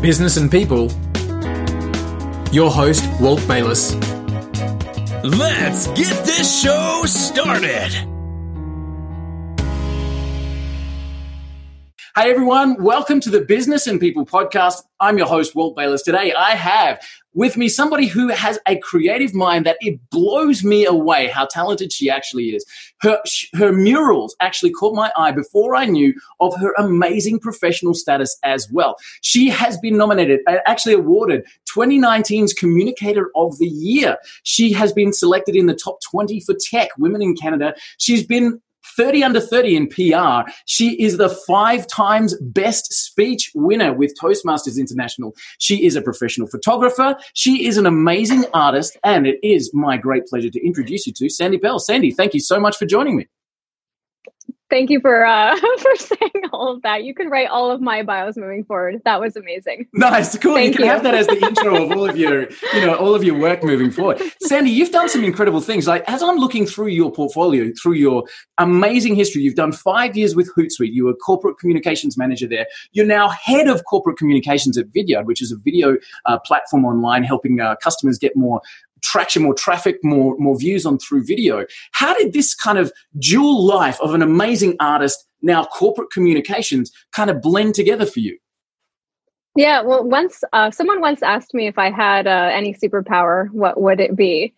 business and people. Your host, Walt Bayliss. Let's get this show started. Hi, everyone. Welcome to the Business and People podcast. I'm your host, Walt Bayliss. Today, I have with me somebody who has a creative mind that it blows me away how talented she actually is. Her, her murals actually caught my eye before I knew of her amazing professional status as well. She has been nominated, uh, actually awarded 2019's Communicator of the Year. She has been selected in the top 20 for tech, women in Canada. She's been 30 under 30 in PR. She is the five times best speech winner with Toastmasters International. She is a professional photographer. She is an amazing artist. And it is my great pleasure to introduce you to Sandy Pell. Sandy, thank you so much for joining me. Thank you for uh, for saying all of that. You can write all of my bios moving forward. That was amazing. Nice, cool. Thank you can you. have that as the intro of all of your, you know, all of your work moving forward. Sandy, you've done some incredible things. Like as I'm looking through your portfolio, through your amazing history, you've done five years with Hootsuite. You were corporate communications manager there. You're now head of corporate communications at Vidyard, which is a video uh, platform online helping uh, customers get more traction, more traffic, more, more views on through video. How did this kind of dual life of an amazing artist, now corporate communications, kind of blend together for you? Yeah, well, once uh, someone once asked me if I had uh, any superpower, what would it be?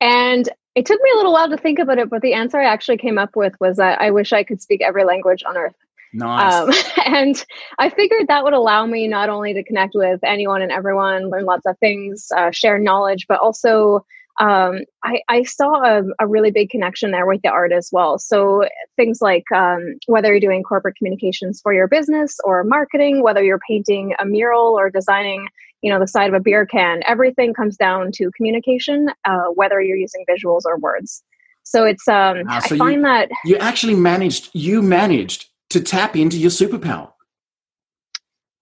And it took me a little while to think about it, but the answer I actually came up with was that I wish I could speak every language on earth. Nice. Um, and I figured that would allow me not only to connect with anyone and everyone, learn lots of things, uh, share knowledge, but also um, I, I, saw a, a, really big connection there with the art as well. So things like um, whether you're doing corporate communications for your business or marketing, whether you're painting a mural or designing, you know, the side of a beer can, everything comes down to communication, uh, whether you're using visuals or words. So it's um, ah, so I find you, that you actually managed you managed to tap into your superpower?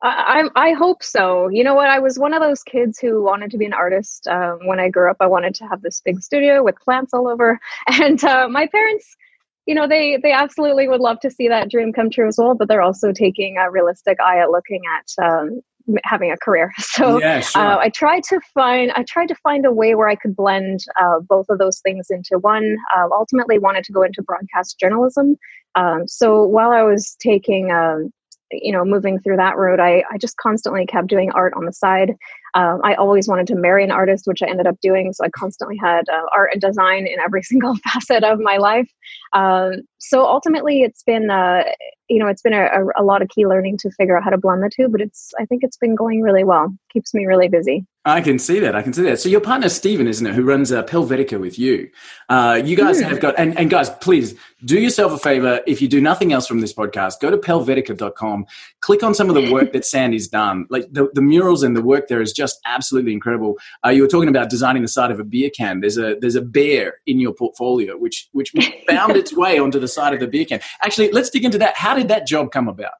I, I hope so. You know what? I was one of those kids who wanted to be an artist. Um, when I grew up, I wanted to have this big studio with plants all over. And uh, my parents, you know, they they absolutely would love to see that dream come true as well. But they're also taking a realistic eye at looking at um, having a career. So yeah, sure. uh, I tried to find I tried to find a way where I could blend uh, both of those things into one. Uh, ultimately, wanted to go into broadcast journalism um, so while I was taking, um, you know, moving through that road, I, I just constantly kept doing art on the side. Um, I always wanted to marry an artist, which I ended up doing. So I constantly had uh, art and design in every single facet of my life. Um, so ultimately, it's been, uh, you know, it's been a, a, a lot of key learning to figure out how to blend the two. But it's, I think it's been going really well. Keeps me really busy. I can see that. I can see that. So your partner Stephen, isn't it, who runs uh, Pelvetica with you? Uh, you guys mm. have got, and, and guys, please do yourself a favor. If you do nothing else from this podcast, go to pelvetica.com, click on some of the work that Sandy's done. Like the, the murals and the work there is just absolutely incredible. Uh, you were talking about designing the side of a beer can. There's a there's a bear in your portfolio which which found its way onto the side of the beer can. Actually, let's dig into that. How did that job come about?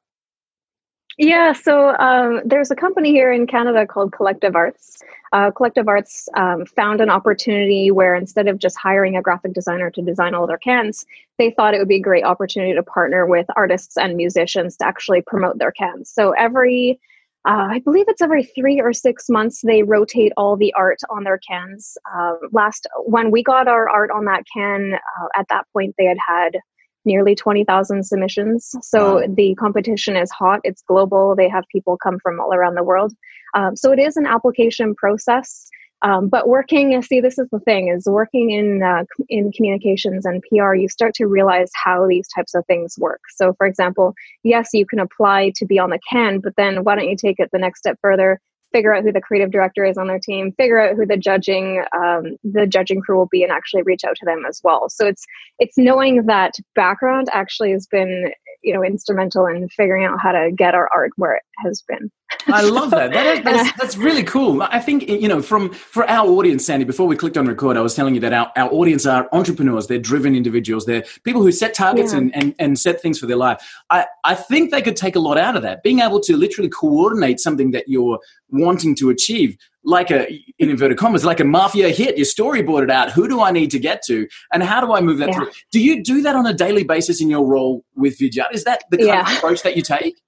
Yeah, so um, there's a company here in Canada called Collective Arts. Uh, Collective Arts um, found an opportunity where instead of just hiring a graphic designer to design all their cans, they thought it would be a great opportunity to partner with artists and musicians to actually promote their cans. So every uh, I believe it's every three or six months they rotate all the art on their cans. Uh, last when we got our art on that can, uh, at that point they had had nearly 20,000 submissions. So wow. the competition is hot, it's global. They have people come from all around the world. Um, so it is an application process. Um, but working, see, this is the thing: is working in uh, in communications and PR, you start to realize how these types of things work. So, for example, yes, you can apply to be on the can, but then why don't you take it the next step further? Figure out who the creative director is on their team, figure out who the judging um, the judging crew will be, and actually reach out to them as well. So it's it's knowing that background actually has been you know instrumental in figuring out how to get our art where has been. I love that. that is, that's, that's really cool. I think you know from for our audience, Sandy. Before we clicked on record, I was telling you that our, our audience are entrepreneurs. They're driven individuals. They're people who set targets yeah. and, and and set things for their life. I I think they could take a lot out of that. Being able to literally coordinate something that you're wanting to achieve like a in inverted commas like a mafia hit you storyboard it out who do i need to get to and how do i move that yeah. through do you do that on a daily basis in your role with Vidyard? is that the kind yeah. of approach that you take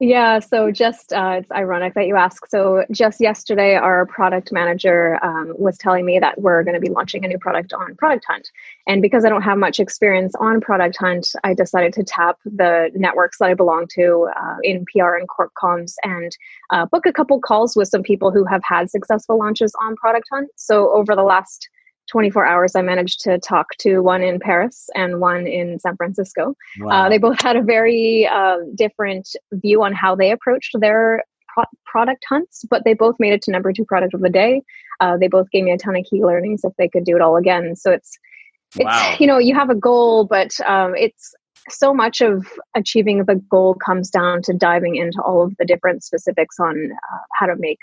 Yeah, so just uh, it's ironic that you ask. So just yesterday, our product manager um, was telling me that we're going to be launching a new product on Product Hunt, and because I don't have much experience on Product Hunt, I decided to tap the networks that I belong to uh, in PR and corp comms and uh, book a couple calls with some people who have had successful launches on Product Hunt. So over the last 24 hours, I managed to talk to one in Paris and one in San Francisco. Uh, wow. Uh, they both had a very uh, different view on how they approached their pro- product hunts, but they both made it to number two product of the day. Uh, they both gave me a ton of key learnings if they could do it all again. So it's, it's wow. you know, you have a goal, but um, it's so much of achieving the goal comes down to diving into all of the different specifics on uh, how to make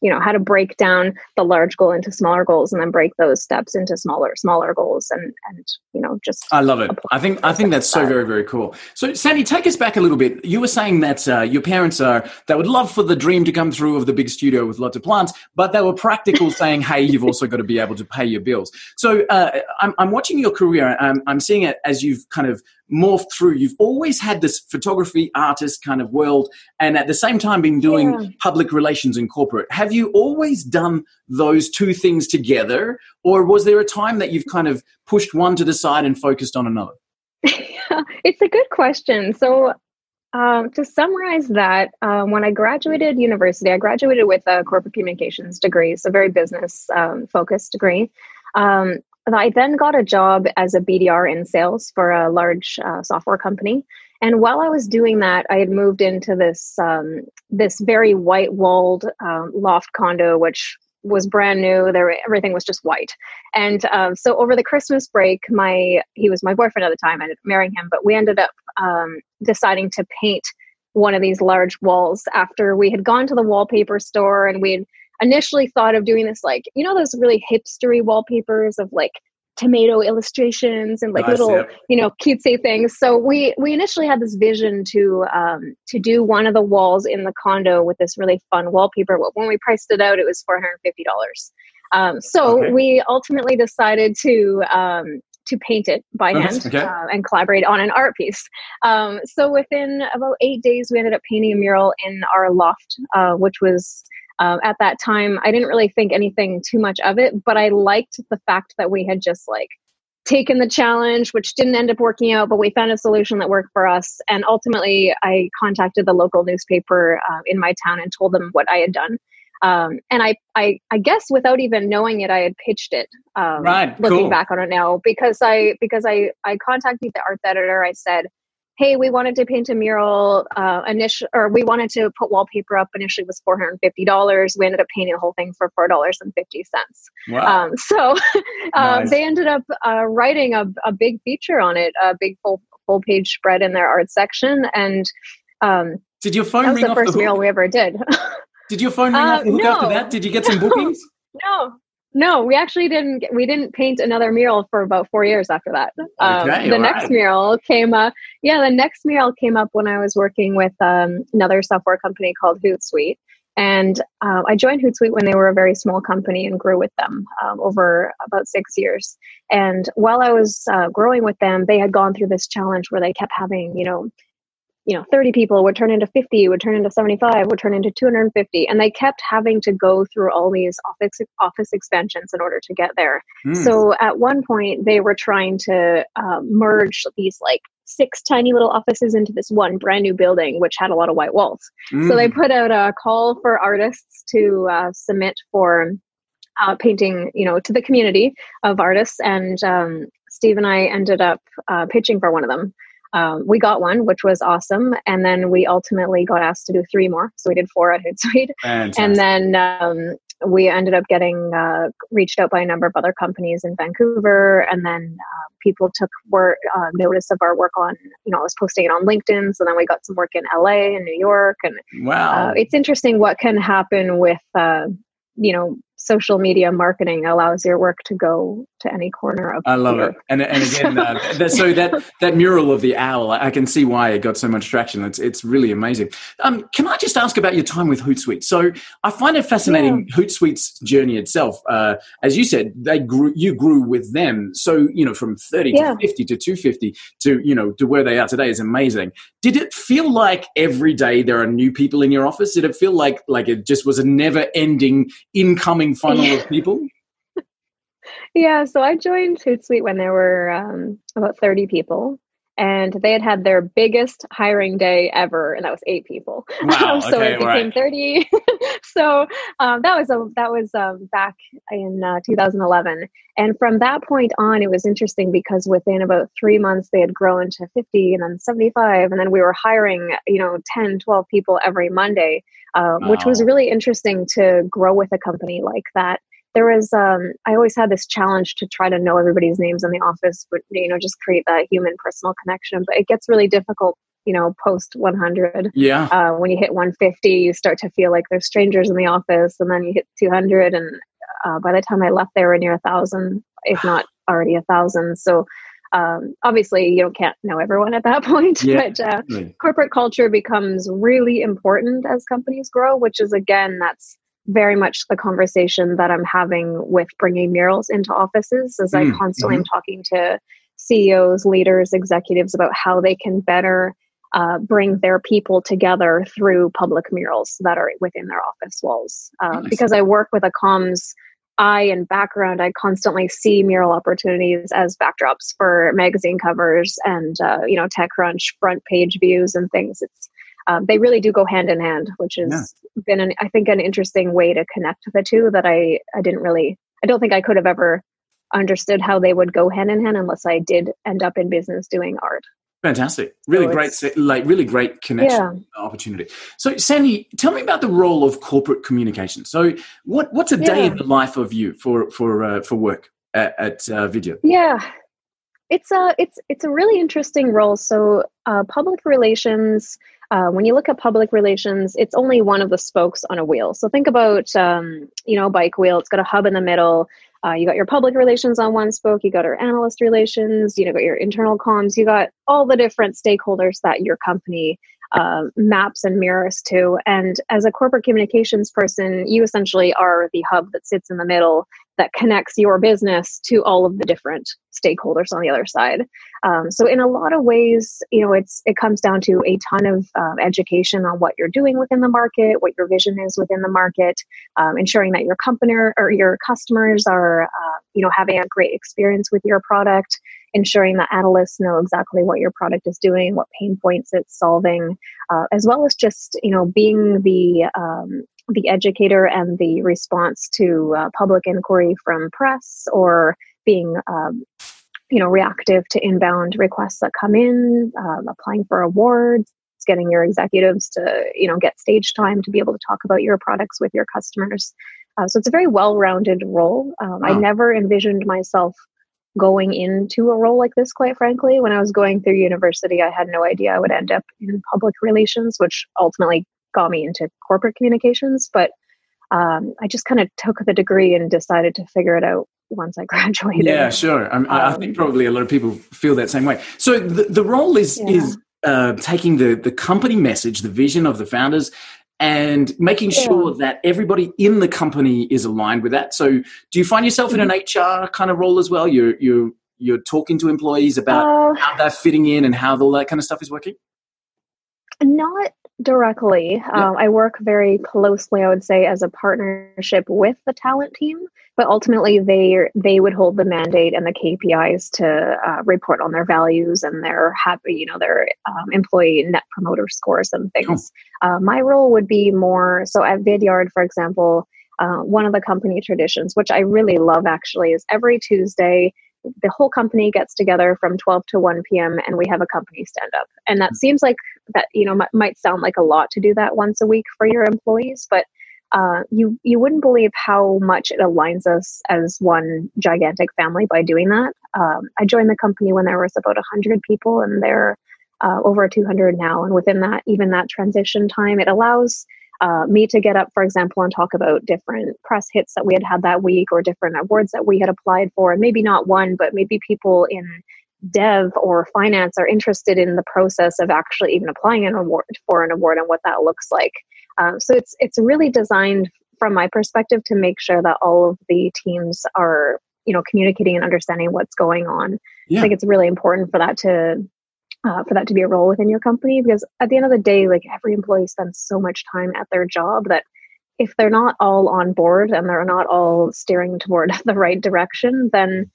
you know how to break down the large goal into smaller goals and then break those steps into smaller smaller goals and and you know just i love it. i think i think that's so that. very very cool. So sandy take us back a little bit. You were saying that uh, your parents are they would love for the dream to come through of the big studio with lots of plants but they were practical saying hey you've also got to be able to pay your bills. So uh, I'm, I'm watching your career I'm, I'm seeing it as you've kind of morphed through. You've always had this photography artist kind of world, and at the same time been doing yeah. public relations and corporate. Have you always done those two things together, or was there a time that you've kind of pushed one to the side and focused on another? it's a good question. So, um, to summarize that, um, when I graduated university, I graduated with a corporate communications degree, so very business um, focused degree. Um, I then got a job as a BDR in sales for a large uh, software company. And while I was doing that, I had moved into this um, this very white walled um, loft condo, which was brand new. There, everything was just white. And um, so over the Christmas break, my he was my boyfriend at the time. I ended up marrying him, but we ended up um, deciding to paint one of these large walls after we had gone to the wallpaper store and we had initially thought of doing this like you know those really hipstery wallpapers of like tomato illustrations and like nice, little you know cutesy things so we we initially had this vision to um to do one of the walls in the condo with this really fun wallpaper but when we priced it out it was $450 um so okay. we ultimately decided to um to paint it by hand okay. uh, and collaborate on an art piece. Um, so within about eight days, we ended up painting a mural in our loft, uh, which was um, at that time i didn't really think anything too much of it but i liked the fact that we had just like taken the challenge which didn't end up working out but we found a solution that worked for us and ultimately i contacted the local newspaper uh, in my town and told them what i had done um, and I, I, I guess without even knowing it, I had pitched it. Um, right, looking cool. back on it now, because I because I I contacted the art editor. I said, hey, we wanted to paint a mural uh, initial, or we wanted to put wallpaper up. Initially, was four hundred and fifty dollars. We ended up painting the whole thing for four dollars and fifty cents. Wow. Um, so um, nice. they ended up uh, writing a, a big feature on it, a big full full page spread in their art section. And um, did your phone that was ring the first the mural we ever did. did your phone ring uh, off the hook no, after that? Did you get some bookings? No, no, we actually didn't. We didn't paint another mural for about four years after that. Um, okay, the next right. mural came up. Yeah, the next mural came up when I was working with um, another software company called Hootsuite, and uh, I joined Hootsuite when they were a very small company and grew with them um, over about six years. And while I was uh, growing with them, they had gone through this challenge where they kept having, you know, you know 30 people would turn into 50 would turn into 75 would turn into 250 and they kept having to go through all these office office expansions in order to get there mm. so at one point they were trying to uh, merge these like six tiny little offices into this one brand new building which had a lot of white walls mm. so they hmm. put out a call for artists to uh, submit for uh, painting you know to the community of artists and um, steve and i ended up uh, pitching for one of them um, we got one, which was awesome. And then we ultimately got asked to do three more. So we did four at Hootsuite. And then um, we ended up getting uh, reached out by a number of other companies in Vancouver. And then uh, people took work, uh, notice of our work on, you know, I was posting it on LinkedIn. So then we got some work in LA and New York. And wow. Uh, it's interesting what can happen with, uh, you know, social media marketing allows your work to go to any corner of. I love it, and and again, uh, that, so that that mural of the owl, I can see why it got so much traction. It's it's really amazing. Um, can I just ask about your time with Hootsuite? So I find it fascinating yeah. Hootsuite's journey itself. Uh, as you said, they grew, you grew with them. So you know, from thirty yeah. to fifty to two fifty to you know to where they are today is amazing. Did it feel like every day there are new people in your office? Did it feel like like it just was a never ending incoming funnel of people? Yeah, so I joined Hootsuite when there were um, about 30 people and they had had their biggest hiring day ever, and that was eight people. Wow, so okay, it became right. thirty. so um, that was a that was um, back in uh, 2011, and from that point on, it was interesting because within about three months, they had grown to 50, and then 75, and then we were hiring, you know, 10, 12 people every Monday, um, which was really interesting to grow with a company like that there was um, i always had this challenge to try to know everybody's names in the office but you know just create that human personal connection but it gets really difficult you know post 100 Yeah. uh, when you hit 150 you start to feel like there's strangers in the office and then you hit 200 and uh, by the time i left they were near a thousand if not already a thousand so um, obviously you don't can't know everyone at that point Yeah. but uh, corporate culture becomes really important as companies grow, which is again, that's very much the conversation that I'm having with bringing murals into offices as Mm, I constantly am talking to CEOs, leaders, executives about how they can better uh, bring their people together through public murals that are within their office walls. Um, Nice. Because I work with a comms eye and background, I constantly see mural opportunities as backdrops for magazine covers and uh, you know TechCrunch front page views and things. It's um, they really do go hand in hand, which has Yeah. been an, I think an interesting way to connect the two that I I didn't really I don't think I could have ever understood how they would go hand in hand unless I did end up in business doing art. Fantastic. Really So great, like really great connection opportunity. So, Sandy, tell me about the role of corporate communication. So, what what's a day Yeah. in the life of you for for uh, for work at, at uh, Vidyard? Yeah, it's a it's it's a really interesting role. So uh, public relations. Uh, when you look at public relations, it's only one of the spokes on a wheel. So think about um, you know bike wheel. It's got a hub in the middle. Uh, you got your public relations on one spoke. You got your analyst relations. You know, got your internal comms. You got all the different stakeholders that your company uh, maps and mirrors to. And as a corporate communications person, you essentially are the hub that sits in the middle that connects your business to all of the different stakeholders on the other side. Um, so in a lot of ways, you know, it's it comes down to a ton of um, education on what you're doing within the market, what your vision is within the market, um, ensuring that your company or your customers are, uh, you know, having a great experience with your product, ensuring that analysts know exactly what your product is doing, what pain points it's solving, uh, as well as just you know being the um, the educator and the response to uh, public inquiry from press or being um, you know reactive to inbound requests that come in um, applying for awards getting your executives to you know get stage time to be able to talk about your products with your customers. Uh, so it's a very well-rounded role. Um, i never envisioned myself going into a role like this quite frankly. When i was going through university i had no idea i would end up in public relations which ultimately got me into corporate communications but um, i just kind of took the degree and decided to figure it out once i graduated Yeah, sure. I, I Um, think probably a lot of people feel that same way. So, the, the role is Yeah. is uh, taking the the company message, the vision of the founders. And making Yeah. sure that everybody in the company is aligned with that. So, do you find yourself in an Mm-hmm. HR kind of role as well? You're you're you're talking to employees about Uh, how they're fitting in and how all that kind of stuff is working. Not directly. Um, I work very closely, I would say, as a partnership with the talent team. But ultimately, they they would hold the mandate and the KPIs to uh, report on their values and their happy, you know, their um, employee net promoter scores and things. Uh, my role would be more so at Vidyard, for example. Uh, one of the company traditions, which I really love actually, is every Tuesday the whole company gets together from 12 to 1 p.m. and we have a company stand up. And that seems like that, you know, might, might sound like a lot to do that once a week for your employees, but uh, you you wouldn't believe how much it aligns us as one gigantic family by doing that. Um, I joined the company when there was about 100 people, and they're uh, over 200 now. And within that, even that transition time, it allows uh, me to get up, for example, and talk about different press hits that we had had that week or different awards that we had applied for. And maybe not one, but maybe people in dev or finance are interested in the process of actually even applying an award for an award and what that looks like. Um, so it's it's really designed from my perspective to make sure that all of the teams are you know communicating and understanding what's going on. Yeah. I think it's really important for that to uh, for that to be a role within your company because at the end of the day like every employee spends so much time at their job that if they're not all on board and they're not all steering toward the right direction then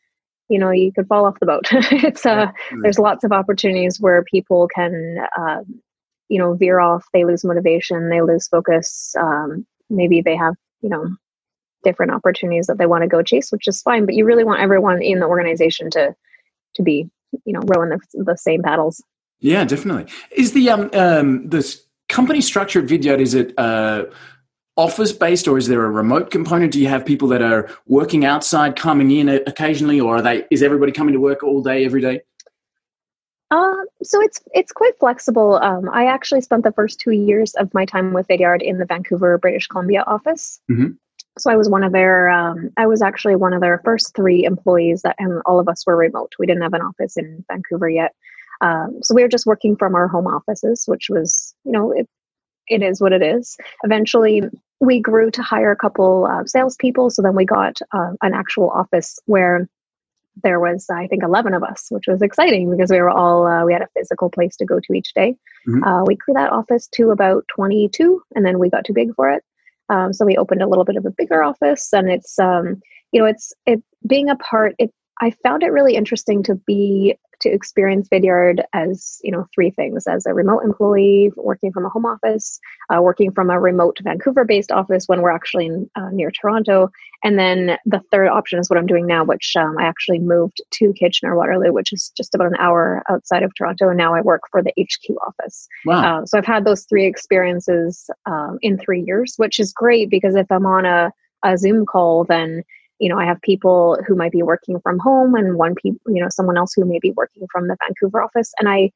you know you could fall off the boat. It's uh there's lots of opportunities where people can uh, you know veer off they lose motivation they lose focus um, maybe they have you know different opportunities that they want to go chase which is fine but you really want everyone in the organization to to be you know rowing the, the same paddles yeah definitely is the um um this company structure at vidyard is it uh office based or is there a remote component do you have people that are working outside coming in occasionally or are they is everybody coming to work all day every day uh, so it's it's quite flexible. Um, I actually spent the first two years of my time with Vidyard in the Vancouver, British Columbia office. Mm-hmm. So I was one of their. Um, I was actually one of their first three employees that, and all of us were remote. We didn't have an office in Vancouver yet. Um, so we were just working from our home offices, which was, you know, it, it is what it is. Eventually, we grew to hire a couple uh, salespeople. So then we got uh, an actual office where there was, I think, 11 of us, which was exciting because we were all, uh, we had a physical place to go to each day. Mm-hmm. Uh, we grew that office to about 22 and then we got too big for it. Um, so we opened a little bit of a bigger office and it's, um, you know, it's, it being a part, it, I found it really interesting to be to experience Vidyard as you know three things: as a remote employee, working from a home office, uh, working from a remote Vancouver-based office when we're actually in, uh, near Toronto, and then the third option is what I'm doing now, which um, I actually moved to Kitchener Waterloo, which is just about an hour outside of Toronto, and now I work for the HQ office. Wow! Uh, so I've had those three experiences um, in three years, which is great because if I'm on a a Zoom call, then you know, I have people who might be working from home and one people, you know, someone else who may be working from the Vancouver office. And I,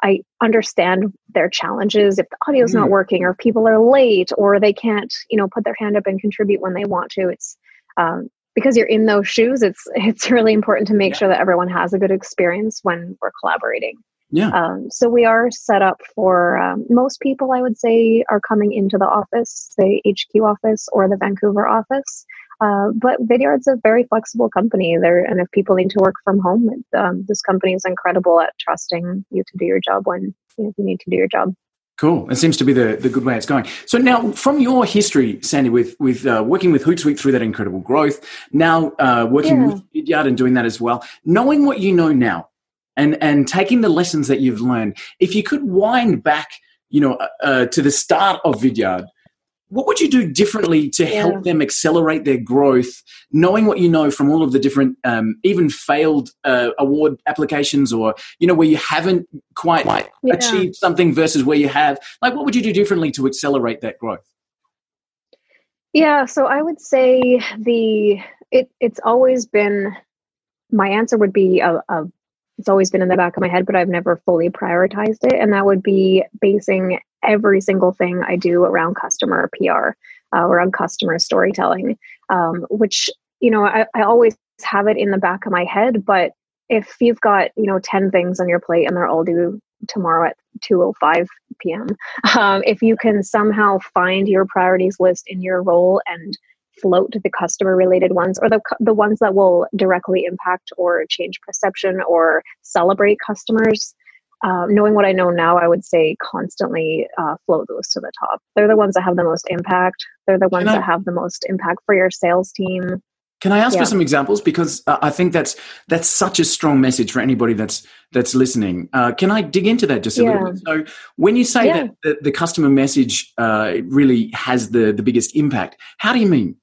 I understand their challenges if the audio is mm. not working or if people are late or they can't, you know, put their hand up and contribute when they want to. It's um, because you're in those shoes. It's it's really important to make yeah. sure that everyone has a good experience when we're collaborating. Yeah. Um, so we are set up for um, most people. I would say are coming into the office, the HQ office or the Vancouver office. Uh, but Vidyard's a very flexible company there, and if people need to work from home, um, this company is incredible at trusting you to do your job when you, know, you need to do your job. Cool. It seems to be the, the good way it's going. So now, from your history, Sandy, with with uh, working with Hootsuite through that incredible growth, now uh, working yeah. with Vidyard and doing that as well, knowing what you know now, and and taking the lessons that you've learned, if you could wind back, you know, uh, uh to the start of Vidyard, what would you do differently to yeah. help them accelerate their growth knowing what you know from all of the different um, even failed uh, award applications or you know where you haven't quite yeah. achieved something versus where you have like what would you do differently to accelerate that growth yeah so i would say the it it's always been my answer would be a, a it's always been in the back of my head, but I've never fully prioritized it. And that would be basing every single thing I do around customer PR, uh, around customer storytelling, um, which, you know, I, I always have it in the back of my head. But if you've got, you know, 10 things on your plate and they're all due tomorrow at 2.05 p.m., um, if you can somehow find your priorities list in your role and float the customer related ones or the, the ones that will directly impact or change perception or celebrate customers uh, knowing what i know now i would say constantly uh, float those to the top they're the ones that have the most impact they're the ones I, that have the most impact for your sales team can I ask yeah. for some examples because uh, I think that's that's such a strong message for anybody that's that's listening. Uh, can I dig into that just a yeah. little bit? So, when you say yeah. that the, the, customer message uh, really has the the biggest impact, how do you mean?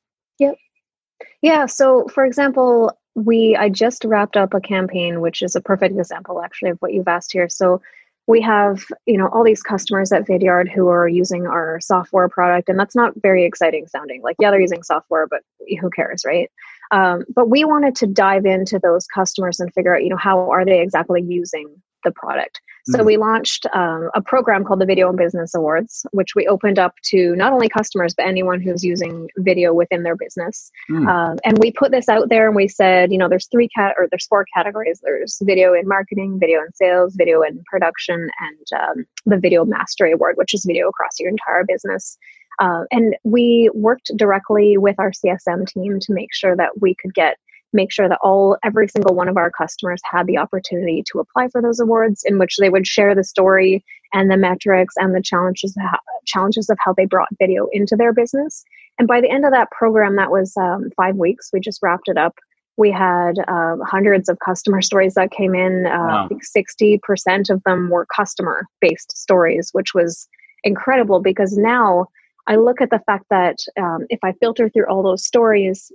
Yeah. So, for example, we I just wrapped up a campaign, which is a perfect example, actually, of what you've asked here. So, we have you know all these customers at Vidyard who are using our software product, and that's not very exciting sounding. Like, yeah, they're using software, but who cares, right? Um, but we wanted to dive into those customers and figure out, you know, how are they exactly using the product. So mm-hmm. we launched um, a program called the Video and Business Awards, which we opened up to not only customers but anyone who's using video within their business. Mm. Um, and we put this out there, and we said, you know, there's three cat or there's four categories. There's video in marketing, video in sales, video in production, and um, the Video Mastery Award, which is video across your entire business. Uh, and we worked directly with our CSM team to make sure that we could get make sure that all every single one of our customers had the opportunity to apply for those awards in which they would share the story and the metrics and the challenges challenges of how they brought video into their business. And by the end of that program that was um, five weeks. We just wrapped it up. We had uh, hundreds of customer stories that came in. Uh, wow. i think 60% of them were customer based stories which was incredible because now I look at the fact that um, if I filter through all those stories,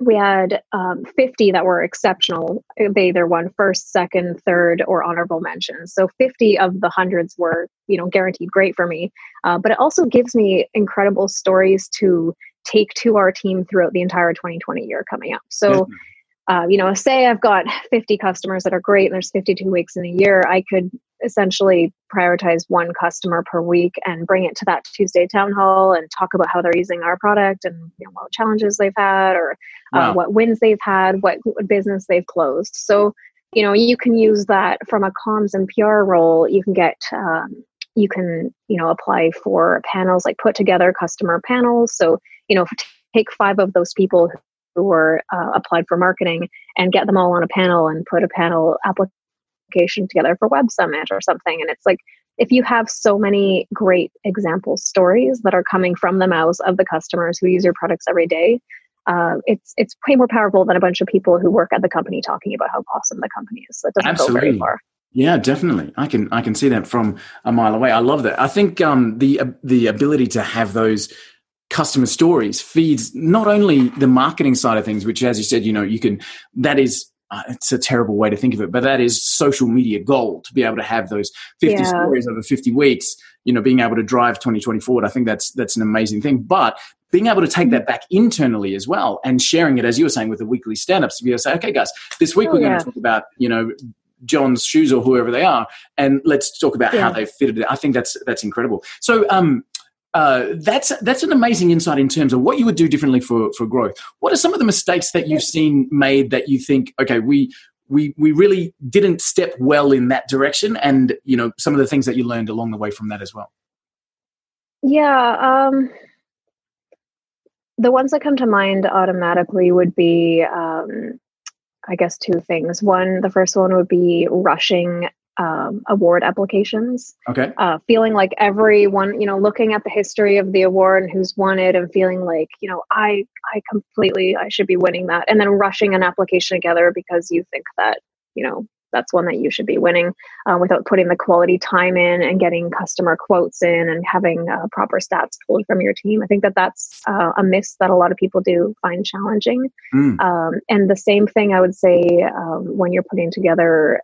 we had um, 50 that were exceptional. They either won first, second, third, or honorable mentions. So 50 of the hundreds were, you know, guaranteed great for me. Uh, but it also gives me incredible stories to take to our team throughout the entire 2020 year coming up. So, uh, you know, say I've got 50 customers that are great and there's 52 weeks in a year, I could essentially prioritize one customer per week and bring it to that Tuesday town hall and talk about how they're using our product and you know, what challenges they've had or uh, wow. what wins they've had, what business they've closed. So, you know, you can use that from a comms and PR role. You can get, um, you can, you know, apply for panels, like put together customer panels. So, you know, take five of those people who were uh, applied for marketing and get them all on a panel and put a panel application application together for Web Summit or something. And it's like, if you have so many great example stories that are coming from the mouths of the customers who use your products every day, uh, it's it's way more powerful than a bunch of people who work at the company talking about how awesome the company is. That doesn't Absolutely. go very far. Yeah, definitely. I can I can see that from a mile away. I love that. I think um, the uh, the ability to have those customer stories feeds not only the marketing side of things, which, as you said, you know, you can that is uh, it's a terrible way to think of it, but that is social media gold to be able to have those 50 yeah. stories over 50 weeks, you know, being able to drive 2020 forward. I think that's, that's an amazing thing. But being able to take that back internally as well and sharing it, as you were saying, with the weekly stand-ups to be able to say, okay, guys, this week oh, we're yeah. going to talk about, you know, John's shoes or whoever they are, and let's talk about yeah. how they fitted it. I think that's that's incredible. So, um, uh, that's that's an amazing insight in terms of what you would do differently for for growth. What are some of the mistakes that you've seen made that you think, okay, we we we really didn't step well in that direction, and you know some of the things that you learned along the way from that as well. Yeah, um, the ones that come to mind automatically would be, um, I guess, two things. One, the first one would be rushing um, award applications. Okay. Uh, feeling like everyone, you know, looking at the history of the award and who's won it, and feeling like, you know, I, I completely, I should be winning that, and then rushing an application together because you think that, you know, that's one that you should be winning uh, without putting the quality time in and getting customer quotes in and having uh, proper stats pulled from your team. I think that that's uh, a miss that a lot of people do find challenging. Mm. Um, and the same thing I would say um, when you're putting together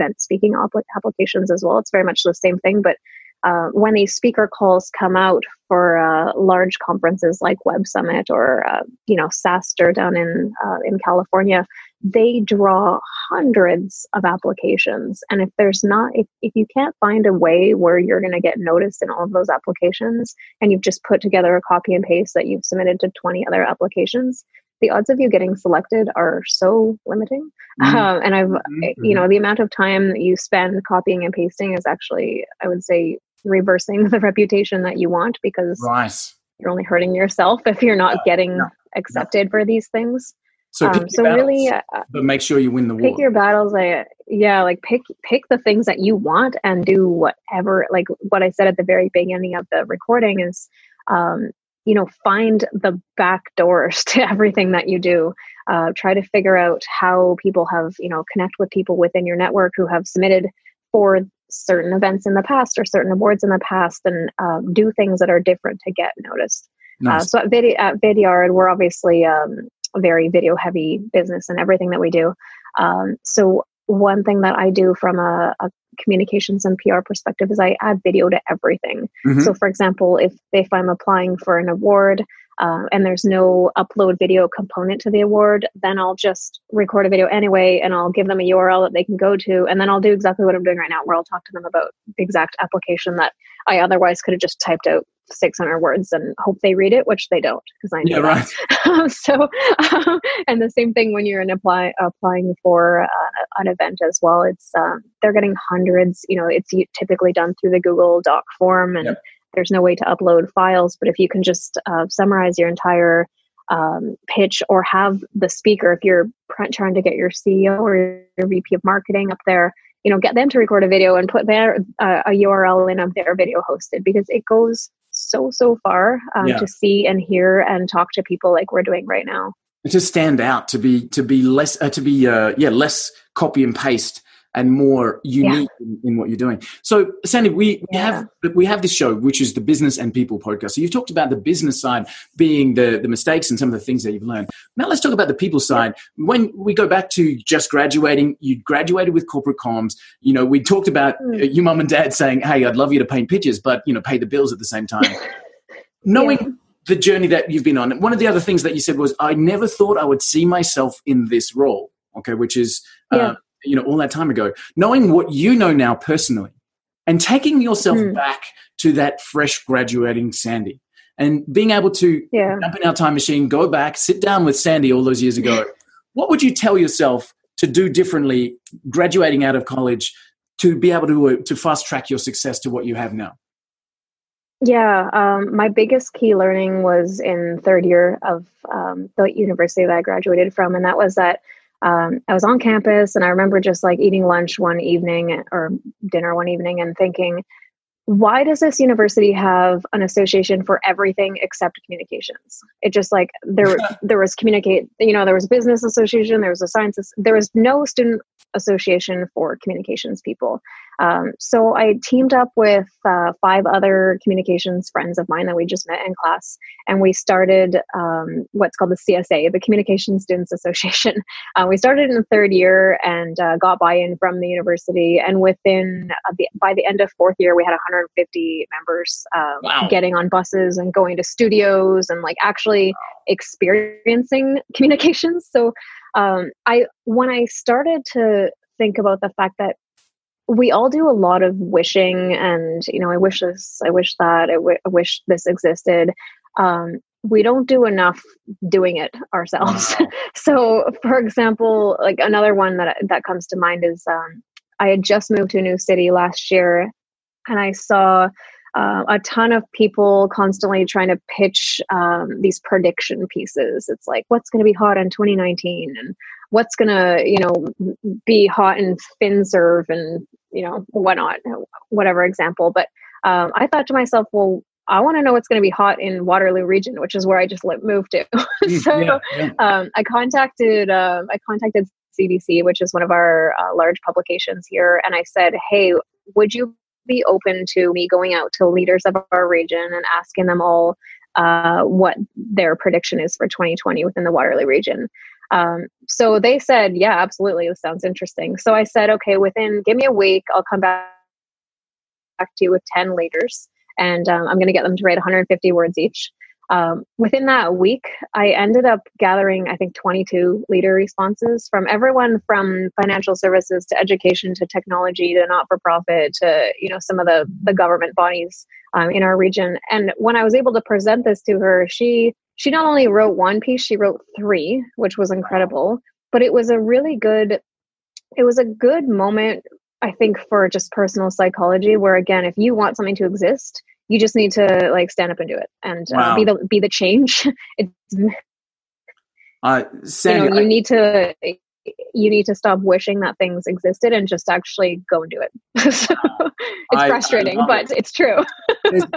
event speaking applications as well. It's very much the same thing, but uh, when these speaker calls come out for uh, large conferences like Web Summit or uh, you know SaaStr down in uh, in California, they draw hundreds of applications. And if there's not, if, if you can't find a way where you're going to get noticed in all of those applications, and you've just put together a copy and paste that you've submitted to 20 other applications, the odds of you getting selected are so limiting. Mm-hmm. Um, and I've, mm-hmm. you know, the amount of time that you spend copying and pasting is actually, I would say, reversing the reputation that you want because right. you're only hurting yourself if you're not yeah. getting accepted for these things. So, um, so battles, really, uh, but make sure you win the war. Pick your battles. Like, yeah, like pick pick the things that you want and do whatever. Like what I said at the very beginning of the recording is, um, you know find the back doors to everything that you do. Uh, try to figure out how people have you know connect with people within your network who have submitted for certain events in the past or certain awards in the past and um, do things that are different to get noticed. Uh, nice. uh, so at, Vid- at vidyard we're obviously um, a very video heavy business and everything that we do. Um, so one thing that I do from a, a, communications and PR perspective is I add video to everything. Mm-hmm. So, for example, if if I'm applying for an award uh, and there's no upload video component to the award, then I'll just record a video anyway, and I'll give them a URL that they can go to, and then I'll do exactly what I'm doing right now, where I'll talk to them about the exact application that I otherwise could have just typed out 600 words and hope they read it, which they don't because I know yeah, right. so, um, and the same thing when you're in apply applying for uh, an event as well. It's um, they're getting hundreds. You know, it's typically done through the Google Doc form, and yep. there's no way to upload files. But if you can just uh, summarize your entire um, pitch or have the speaker if you're trying to get your ceo or your vp of marketing up there you know get them to record a video and put their uh, a url in of their video hosted because it goes so so far um, yeah. to see and hear and talk to people like we're doing right now to stand out to be to be less uh, to be uh, yeah less copy and paste and more unique yeah. in, in, what you're doing. So, Sandy, we, we yeah. have we have this show, which is the Business and People podcast. So, you've talked about the business side being the the mistakes and some of the things that you've learned. Now, let's talk about the people side. When we go back to just graduating, you graduated with corporate comms. You know, we talked about mm. you, mum and dad, saying, "Hey, I'd love you to paint pictures, but you know, pay the bills at the same time." Knowing yeah. the journey that you've been on, one of the other things that you said was, "I never thought I would see myself in this role." Okay, which is. Uh, you know all that time ago knowing what you know now personally and taking yourself mm. back to that fresh graduating sandy and being able to yeah. jump in our time machine go back sit down with sandy all those years ago what would you tell yourself to do differently graduating out of college to be able to uh, to fast track your success to what you have now yeah, um, my biggest key learning was in third year of um, the university that I graduated from, and that was that um, I was on campus and I remember just like eating lunch one evening or dinner one evening and thinking, why does this university have an association for everything except communications? It just like there there was communicate, you know, there was a business association, there was a sciences, there was no student association for communications people. Um, so I teamed up with uh, five other communications friends of mine that we just met in class, and we started um, what's called the CSA, the Communication Students Association. Uh, we started in the third year and uh, got buy-in from the university, and within uh, the, by the end of fourth year, we had 150 members um, wow. getting on buses and going to studios and like actually experiencing communications. So um, I when I started to think about the fact that we all do a lot of wishing and you know i wish this i wish that I, w- I wish this existed um, we don't do enough doing it ourselves wow. so for example like another one that that comes to mind is um, i had just moved to a new city last year and i saw uh, a ton of people constantly trying to pitch um, these prediction pieces. It's like, what's going to be hot in 2019 and what's going to, you know, be hot in FinServe and, you know, whatnot, whatever example. But um, I thought to myself, well, I want to know what's going to be hot in Waterloo region, which is where I just moved to. Mm, so yeah, yeah. Um, I contacted, uh, I contacted CBC, which is one of our uh, large publications here, and I said, "Hey, would you be open to me going out to leaders of our region and asking them all uh, what their prediction is for 2020 within the Waterloo region. Um, so they said, yeah, absolutely. This sounds interesting. So I said, okay, within, give me a week. I'll come back, back to you with 10 leaders and um, I'm going to get them to write 150 words each. Um, within that week, I ended up gathering, I think, 22 leader responses from everyone from financial services to education to technology to not for profit to you know some of the the government bodies um, in our region. And when I was able to present this to her, she she not only wrote one piece, she wrote three, which was incredible. But it was a really good it was a good moment I think for just personal psychology, where again, if you want something to exist, you just need to like stand up and do it and wow. uh, be the be the change it's uh, Sandy, you, know, you I, need to you need to stop wishing that things existed and just actually go and do it so it's I, frustrating I but it. it's true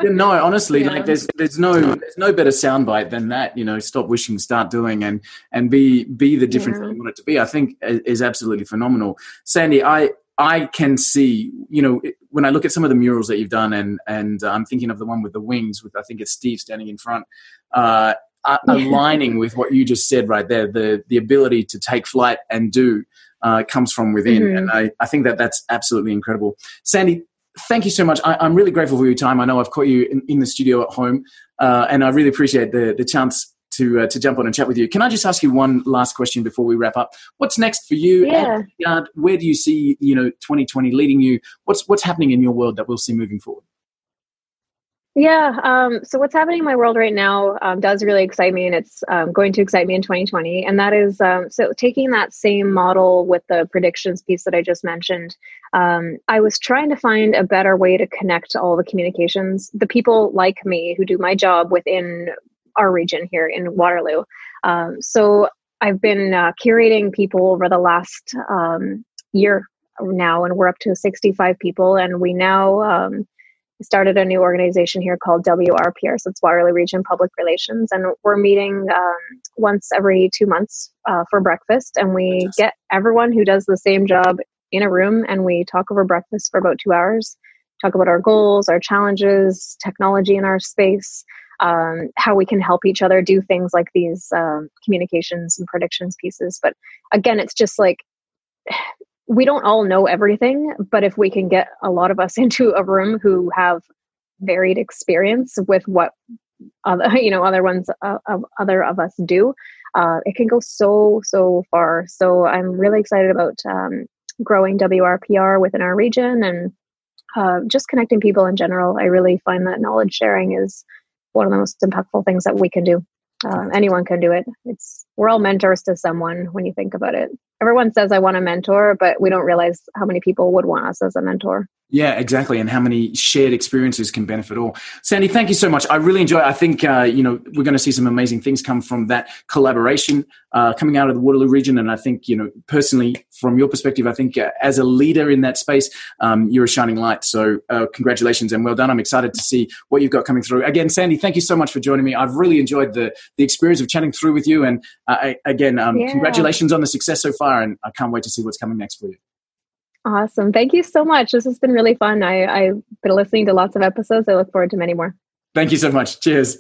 no honestly yeah. like there's there's no there's no better soundbite than that you know stop wishing start doing and and be be the difference yeah. you want it to be i think is absolutely phenomenal sandy i I can see, you know, when I look at some of the murals that you've done, and and I'm thinking of the one with the wings, with I think it's Steve standing in front, uh, aligning with what you just said right there. The the ability to take flight and do uh, comes from within, mm-hmm. and I, I think that that's absolutely incredible. Sandy, thank you so much. I, am really grateful for your time. I know I've caught you in, in the studio at home, uh, and I really appreciate the the chance to uh, to jump on and chat with you. Can I just ask you one last question before we wrap up? What's next for you? Yeah. where do you see you know 2020 leading you? What's what's happening in your world that we'll see moving forward? Yeah. Um, so what's happening in my world right now um, does really excite me, and it's um, going to excite me in 2020. And that is um, so taking that same model with the predictions piece that I just mentioned. Um, I was trying to find a better way to connect all the communications, the people like me who do my job within our region here in Waterloo. Um, so I've been uh, curating people over the last year now, and we're up to 65 people, and we now started a new organization here called WRPR, so it's Waterloo Region Public Relations, and we're meeting um, once every two months uh, for breakfast, and we get everyone who does the same job in a room, and we talk over breakfast for about two hours, talk about our goals, our challenges, technology in our space. Um, how we can help each other do things like these um, communications and predictions pieces. But again, it's just like we don't all know everything, but if we can get a lot of us into a room who have varied experience with what other you know other ones uh, of other of us do, uh, it can go so so far. So I'm really excited about um, growing WRPR within our region and uh, just connecting people in general. I really find that knowledge sharing is one of the most impactful things that we can do. Um, anyone can do it. It's we're all mentors to someone when you think about it. Everyone says I want a mentor, but we don't realize how many people would want us as a mentor. Yeah, exactly, and how many shared experiences can benefit all. Sandy, thank you so much. I really enjoy. It. I think uh, you know we're going to see some amazing things come from that collaboration uh, coming out of the Waterloo region, and I think you know personally, from your perspective, I think uh, as a leader in that space, um, you're a shining light. So uh, congratulations and well done. I'm excited to see what you've got coming through. Again, Sandy, thank you so much for joining me. I've really enjoyed the the experience of chatting through with you, and uh, I, again, um, yeah. congratulations on the success so far, and I can't wait to see what's coming next for you. Awesome. Thank you so much. This has been really fun. I, I've been listening to lots of episodes. I look forward to many more. Thank you so much. Cheers.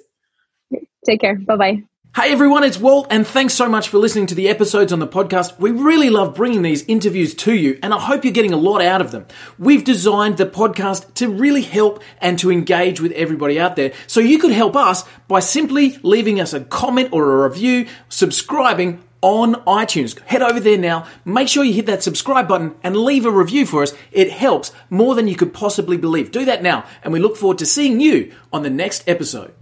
Take care. Bye bye. Hey everyone, it's Walt, and thanks so much for listening to the episodes on the podcast. We really love bringing these interviews to you, and I hope you're getting a lot out of them. We've designed the podcast to really help and to engage with everybody out there. So you could help us by simply leaving us a comment or a review, subscribing, on iTunes. Head over there now, make sure you hit that subscribe button and leave a review for us. It helps more than you could possibly believe. Do that now, and we look forward to seeing you on the next episode.